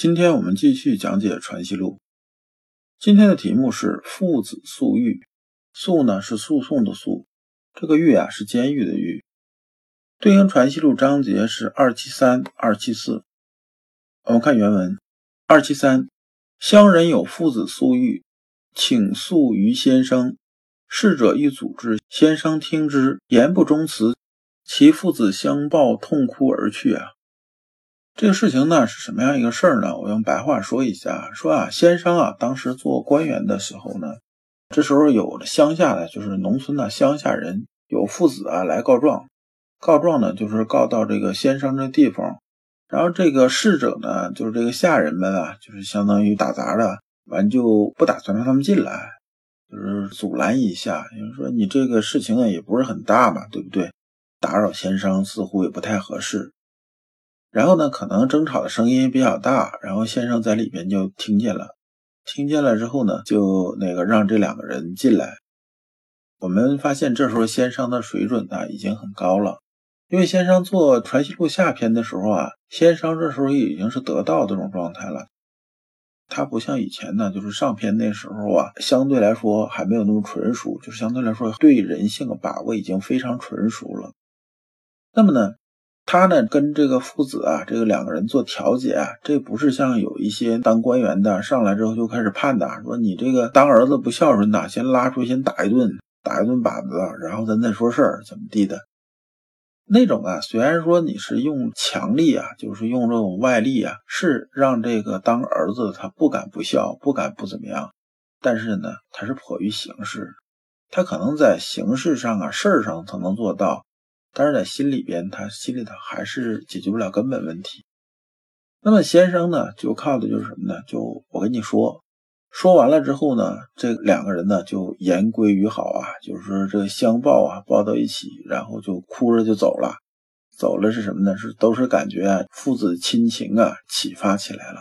今天我们继续讲解《传习录》，今天的题目是“父子诉狱”。诉呢是诉讼的诉，这个狱啊是监狱的狱。对应《传习录》章节是二七三、二七四。我们看原文：二七三，乡人有父子诉狱，请诉于先生。逝者欲组织，先生听之，言不忠辞，其父子相抱，痛哭而去啊。这个事情呢是什么样一个事儿呢？我用白话说一下，说啊，先生啊，当时做官员的时候呢，这时候有乡下的，就是农村的乡下人，有父子啊来告状，告状呢就是告到这个先生这地方，然后这个逝者呢，就是这个下人们啊，就是相当于打杂的，完就不打算让他们进来，就是阻拦一下，因为说你这个事情呢也不是很大嘛，对不对？打扰先生似乎也不太合适。然后呢，可能争吵的声音比较大，然后先生在里边就听见了，听见了之后呢，就那个让这两个人进来。我们发现这时候先生的水准呢已经很高了，因为先生做《传习录》下篇的时候啊，先生这时候已经是得道这种状态了。他不像以前呢，就是上篇那时候啊，相对来说还没有那么纯熟，就是相对来说对人性的把握已经非常纯熟了。那么呢？他呢，跟这个父子啊，这个两个人做调解啊，这不是像有一些当官员的上来之后就开始判的，说你这个当儿子不孝顺的，先拉出去先打一顿，打一顿板子，然后咱再说事儿，怎么地的？那种啊，虽然说你是用强力啊，就是用这种外力啊，是让这个当儿子他不敢不孝，不敢不怎么样，但是呢，他是迫于形势，他可能在形式上啊，事儿上他能做到。但是在心里边，他心里头还是解决不了根本问题。那么先生呢，就靠的就是什么呢？就我跟你说，说完了之后呢，这两个人呢就言归于好啊，就是说这个相抱啊，抱到一起，然后就哭着就走了。走了是什么呢？是都是感觉啊，父子亲情啊启发起来了。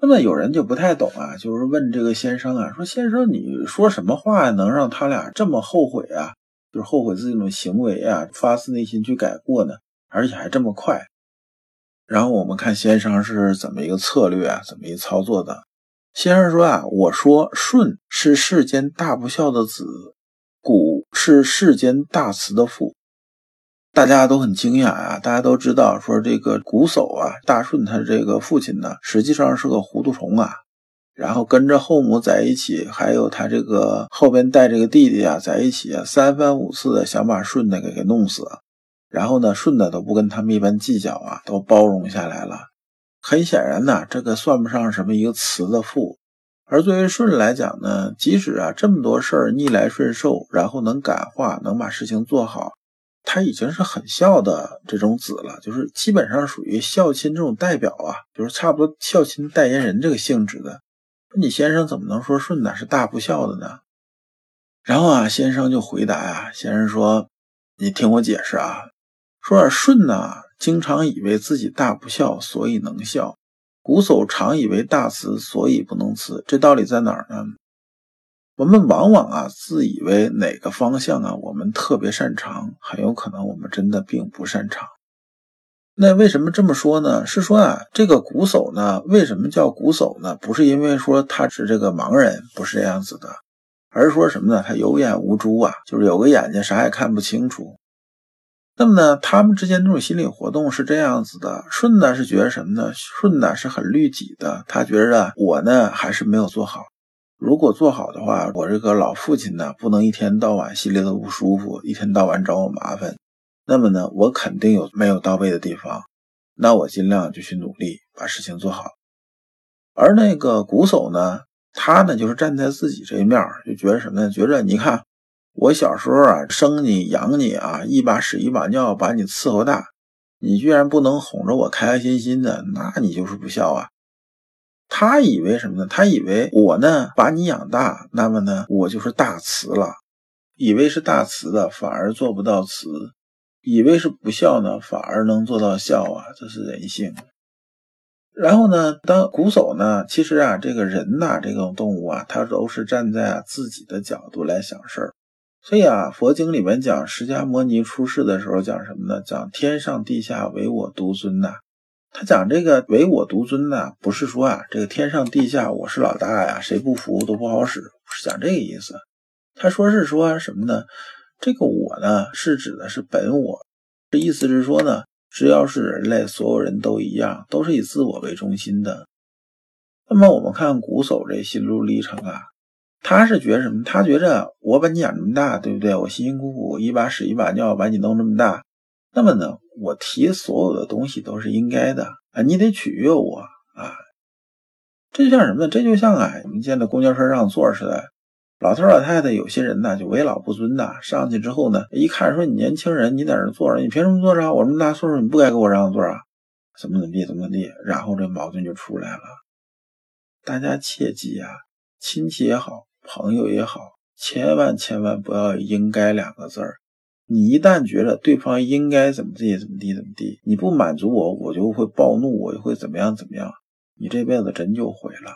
那么有人就不太懂啊，就是问这个先生啊，说先生你说什么话能让他俩这么后悔啊？就是后悔自己那种行为啊，发自内心去改过呢，而且还这么快。然后我们看先生是怎么一个策略啊，怎么一操作的。先生说啊，我说舜是世间大不孝的子，谷是世间大慈的父。大家都很惊讶啊，大家都知道说这个瞽叟啊，大舜他这个父亲呢，实际上是个糊涂虫啊。然后跟着后母在一起，还有他这个后边带这个弟弟啊在一起啊，三番五次的想把舜呢给给弄死，然后呢舜呢都不跟他们一般计较啊，都包容下来了。很显然呢，这个算不上什么一个慈的父。而作为舜来讲呢，即使啊这么多事儿逆来顺受，然后能感化，能把事情做好，他已经是很孝的这种子了，就是基本上属于孝亲这种代表啊，就是差不多孝亲代言人这个性质的。你先生怎么能说舜呢是大不孝的呢？然后啊，先生就回答啊，先生说：“你听我解释啊，说舜呢，经常以为自己大不孝，所以能孝；瞽叟常以为大慈，所以不能慈。这道理在哪儿呢？我们往往啊，自以为哪个方向啊，我们特别擅长，很有可能我们真的并不擅长。”那为什么这么说呢？是说啊，这个瞽叟呢，为什么叫瞽叟呢？不是因为说他是这个盲人，不是这样子的，而是说什么呢？他有眼无珠啊，就是有个眼睛啥也看不清楚。那么呢，他们之间这种心理活动是这样子的。舜呢是觉得什么呢？舜呢是很律己的，他觉着我呢还是没有做好。如果做好的话，我这个老父亲呢不能一天到晚心里头不舒服，一天到晚找我麻烦。那么呢，我肯定有没有到位的地方，那我尽量就去努力把事情做好。而那个瞽叟呢，他呢就是站在自己这一面，就觉得什么呢？觉着你看我小时候啊，生你养你啊，一把屎一把尿把你伺候大，你居然不能哄着我开开心心的，那你就是不孝啊！他以为什么呢？他以为我呢把你养大，那么呢我就是大慈了，以为是大慈的，反而做不到慈；以为是不孝呢，反而能做到孝啊！这是人性。然后呢，当瞽叟呢，其实啊，这个人呐，这种动物啊，他都是站在自己的角度来想事儿。所以啊，佛经里面讲释迦摩尼出世的时候讲什么呢？讲天上地下唯我独尊呐。他讲这个唯我独尊呢，不是说啊，这个天上地下我是老大呀，谁不服都不好使，不是讲这个意思。他说是说什么呢？这个我呢，是指的是本我，这意思是说呢，只要是人类，所有人都一样，都是以自我为中心的。那么我们看瞽叟这心路历程啊，他是觉得什么？他觉着我把你养这么大，对不对？我辛辛苦苦一把屎一把尿把你弄这么大。那么呢，我提所有的东西都是应该的啊，你得取悦我啊。这就像什么呢？这就像啊，我们见在公交车上坐似的，老头老太太有些人呢就为老不尊的，上去之后呢，一看说你年轻人，你在这坐着，你凭什么坐着？我这么大岁数，你不该给我让座啊？怎么怎么地，怎么地，然后这矛盾就出来了。大家切记啊，亲戚也好，朋友也好，千万千万不要“应该”两个字儿。你一旦觉得对方应该怎么地怎么地怎么地，你不满足我，我就会暴怒，我就会怎么样怎么样，你这辈子真就毁了。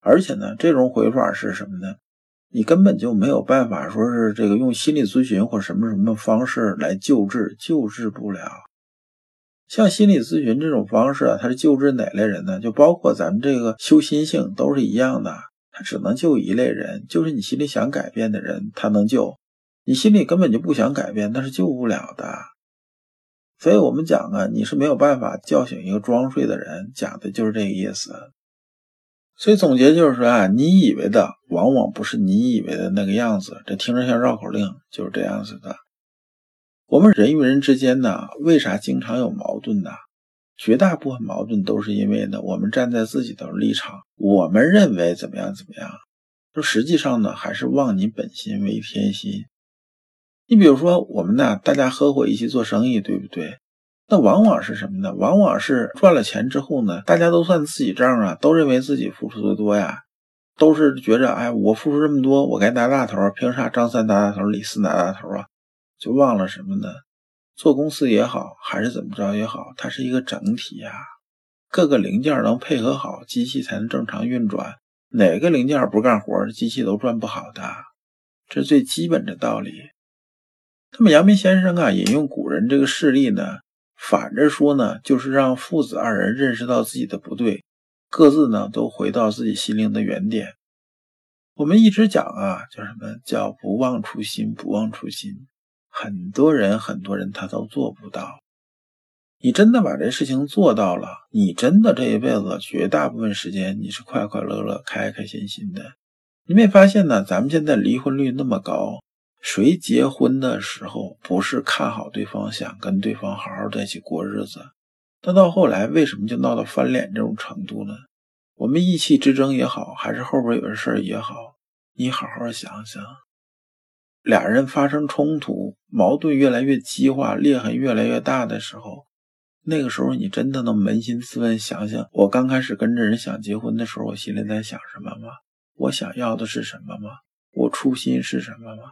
而且呢，这种毁法是什么呢？你根本就没有办法说是这个用心理咨询或什么什么方式来救治，救治不了。像心理咨询这种方式啊，它是救治哪类人呢？就包括咱们这个修心性都是一样的，它只能救一类人，就是你心里想改变的人，他能救。你心里根本就不想改变，那是救不了的。所以我们讲啊，你是没有办法叫醒一个装睡的人，讲的就是这个意思。所以总结就是说啊，你以为的往往不是你以为的那个样子。这听着像绕口令，就是这样子的。我们人与人之间呢，为啥经常有矛盾呢？绝大部分矛盾都是因为呢，我们站在自己的立场，我们认为怎么样怎么样，就实际上呢，还是忘你本心为天心。你比如说，我们呢，大家合伙一起做生意，对不对？那往往是什么呢？往往是赚了钱之后呢，大家都算自己账啊，都认为自己付出的多呀，都是觉着，哎，我付出这么多，我该拿大头，凭啥张三拿大头，李四拿大头啊？就忘了什么呢？做公司也好，还是怎么着也好，它是一个整体呀，各个零件能配合好，机器才能正常运转。哪个零件不干活，机器都转不好的，这是最基本的道理。那么阳明先生啊，引用古人这个事例呢，反着说呢，就是让父子二人认识到自己的不对，各自呢都回到自己心灵的原点。我们一直讲啊，叫什么叫不忘初心，不忘初心。很多人，很多人他都做不到。你真的把这事情做到了，你真的这一辈子绝大部分时间你是快快乐乐、开开心心的。你没发现呢？咱们现在离婚率那么高。谁结婚的时候不是看好对方，想跟对方好好在一起过日子？但到后来为什么就闹到翻脸这种程度呢？我们意气之争也好，还是后边有的事儿也好，你好好想想，俩人发生冲突，矛盾越来越激化，裂痕越来越大的时候，那个时候你真的能扪心自问，想想我刚开始跟这人想结婚的时候，我心里在想什么吗？我想要的是什么吗？我初心是什么吗？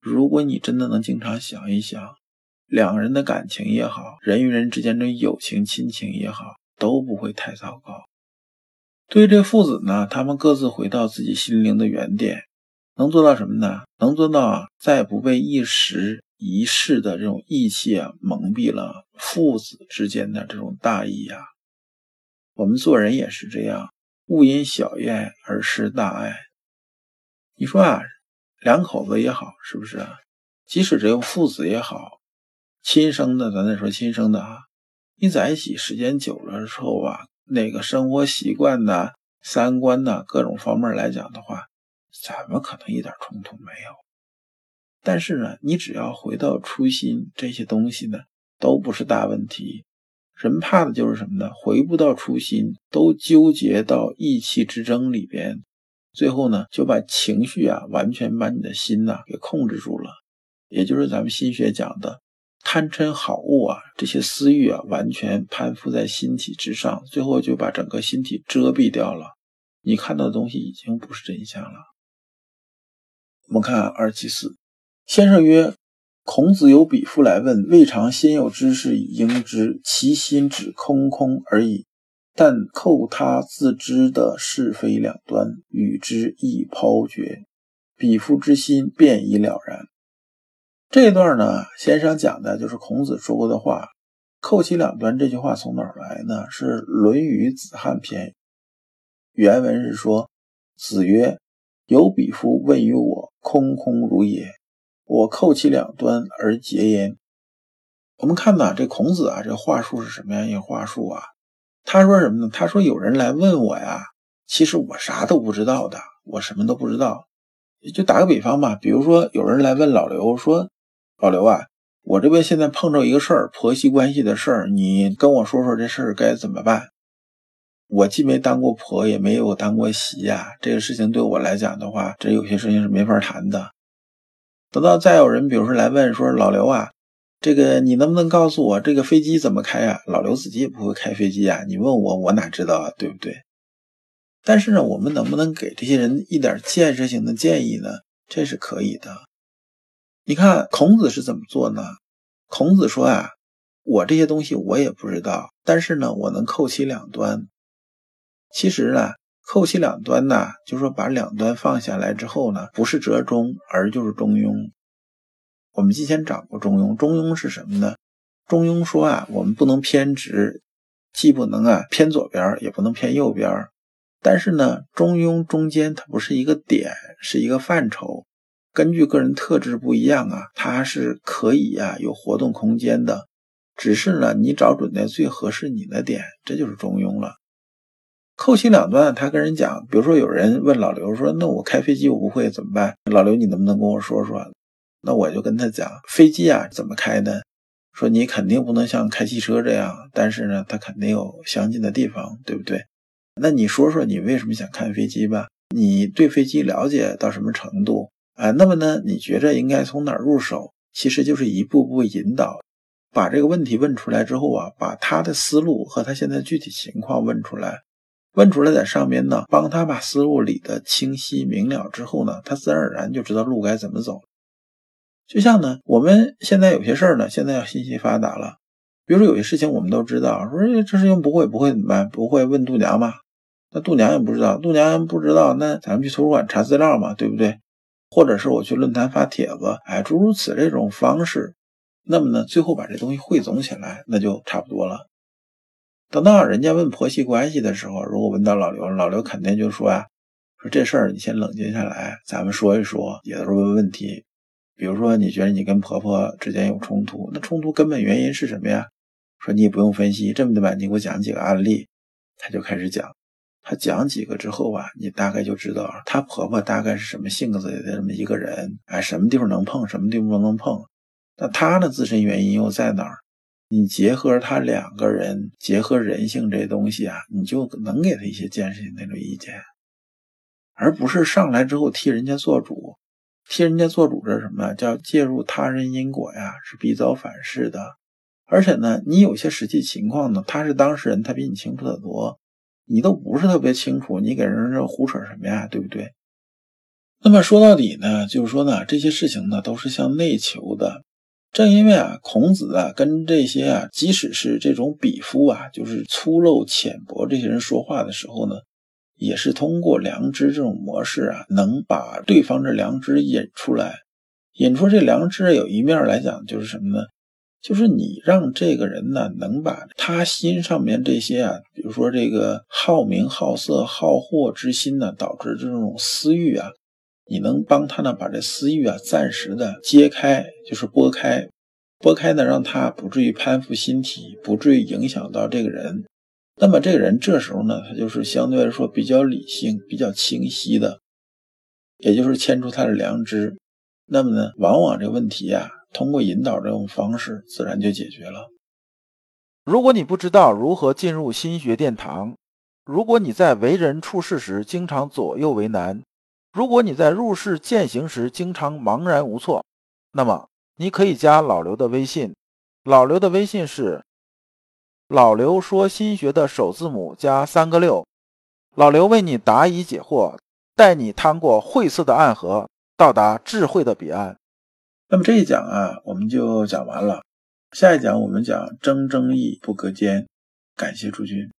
如果你真的能经常想一想，两个人的感情也好，人与人之间的友情、亲情也好，都不会太糟糕。对于这父子呢，他们各自回到自己心灵的原点，能做到什么呢？能做到啊再不被一时一世的这种义气啊蒙蔽了父子之间的这种大义呀。我们做人也是这样，勿因小怨而失大爱。你说啊？两口子也好，是不是啊？即使只有父子也好，亲生的，咱再说亲生的啊，你在一起时间久了之后啊，那个生活习惯呐、三观呐，各种方面来讲的话，怎么可能一点冲突没有？但是呢，你只要回到初心，这些东西呢，都不是大问题。人怕的就是什么呢？回不到初心，都纠结到意气之争里边。最后呢，就把情绪啊，完全把你的心呐给控制住了，也就是咱们心学讲的贪嗔好恶啊，这些私欲啊，完全攀附在心体之上，最后就把整个心体遮蔽掉了。你看到的东西已经不是真相了。我们看二七四，先生曰：“孔子有比夫来问，未尝先有之事以应之，其心只空空而已。但扣他自知的是非两端，与之亦抛绝，比夫之心便已了然。”这段呢，先生讲的就是孔子说过的话，“扣其两端”这句话从哪儿来呢？是《论语·子罕篇》，原文是说：“子曰：‘有彼夫问于我，空空如也。我扣其两端而结焉。’”我们看呐，这孔子啊，这话术是什么样一个话术啊？他说什么呢？他说：“有人来问我呀，其实我啥都不知道的，我什么都不知道。就打个比方吧，比如说有人来问老刘说。”老刘啊，我这边现在碰着一个事儿，婆媳关系的事儿，你跟我说说这事儿该怎么办？我既没当过婆，也没有当过媳呀，这个事情对我来讲的话，这有些事情是没法谈的。等到再有人，比如说来问说，老刘啊，这个你能不能告诉我这个飞机怎么开啊？老刘自己也不会开飞机呀，你问我，我哪知道啊，对不对？但是呢，我们能不能给这些人一点建设性的建议呢？这是可以的。你看孔子是怎么做呢？孔子说啊，我这些东西我也不知道，但是呢，我能扣其两端。其实呢，扣其两端呢，就是说把两端放下来之后呢，不是折中，而就是中庸。我们之前讲过中庸，中庸是什么呢？中庸说啊，我们不能偏执，既不能啊偏左边，也不能偏右边。但是呢，中庸中间它不是一个点，是一个范畴。根据个人特质不一样啊，它是可以呀有活动空间的，只是呢你找准那最合适你的点，这就是中庸了。扣其两端，他跟人讲，比如说有人问老刘说：“那我开飞机我不会怎么办？”老刘你能不能跟我说说？那我就跟他讲，飞机啊怎么开呢？说你肯定不能像开汽车这样，但是呢它肯定有相近的地方，对不对？那你说说你为什么想看飞机吧？你对飞机了解到什么程度？啊，那么呢？你觉着应该从哪儿入手？其实就是一步步引导，把这个问题问出来之后啊，把他的思路和他现在具体情况问出来，问出来在上面呢，帮他把思路理得清晰明了之后呢，他自然而然就知道路该怎么走。就像呢，我们现在有些事儿呢，现在要信息发达了，比如说有些事情我们都知道，说这事情不会不会怎么办？不会问度娘嘛？那度娘也不知道，度娘不知道，那咱们去图书馆查资料嘛，对不对？或者是我去论坛发帖子，哎，诸如此这种方式，那么呢，最后把这东西汇总起来，那就差不多了。等到人家问婆媳关系的时候，如果问到老刘，老刘肯定就说啊，说这事儿你先冷静下来，咱们说一说，也都是问问题。比如说你觉得你跟婆婆之间有冲突，那冲突根本原因是什么呀？说你也不用分析这么的吧，你给我讲几个案例，他就开始讲。他讲几个之后啊，你大概就知道她婆婆大概是什么性格的这么一个人，哎，什么地方能碰，什么地方不能碰。那她的自身原因又在哪儿？你结合他两个人，结合人性这东西啊，你就能给他一些建设性那种意见，而不是上来之后替人家做主。替人家做主这是什么？叫介入他人因果呀，是必遭反噬的。而且呢，你有些实际情况呢，他是当事人，他比你清楚得多。你都不是特别清楚，你给人这胡扯什么呀？对不对？那么说到底呢，就是说呢，这些事情呢都是向内求的。正因为啊，孔子啊跟这些啊，即使是这种鄙夫啊，就是粗陋浅薄这些人说话的时候呢，也是通过良知这种模式啊，能把对方的良知引出来。引出这良知有一面来讲，就是什么呢？就是你让这个人呢，能把他心上面这些啊，比如说这个好名、好色、好货之心呢，导致这种私欲啊，你能帮他呢，把这私欲啊暂时的揭开，就是拨开，拨开呢，让他不至于攀附心体，不至于影响到这个人。那么这个人这时候呢，他就是相对来说比较理性、比较清晰的，也就是牵出他的良知。那么呢，往往这个问题啊。通过引导这种方式，自然就解决了。如果你不知道如何进入心学殿堂，如果你在为人处事时经常左右为难，如果你在入世践行时经常茫然无措，那么你可以加老刘的微信老刘的微信是老刘说新学的首字母加三个六。老刘为你答疑解惑，带你趟过晦涩的暗河，到达智慧的彼岸。那么这一讲啊，我们就讲完了。下一讲我们讲争争议不隔间。感谢诸君。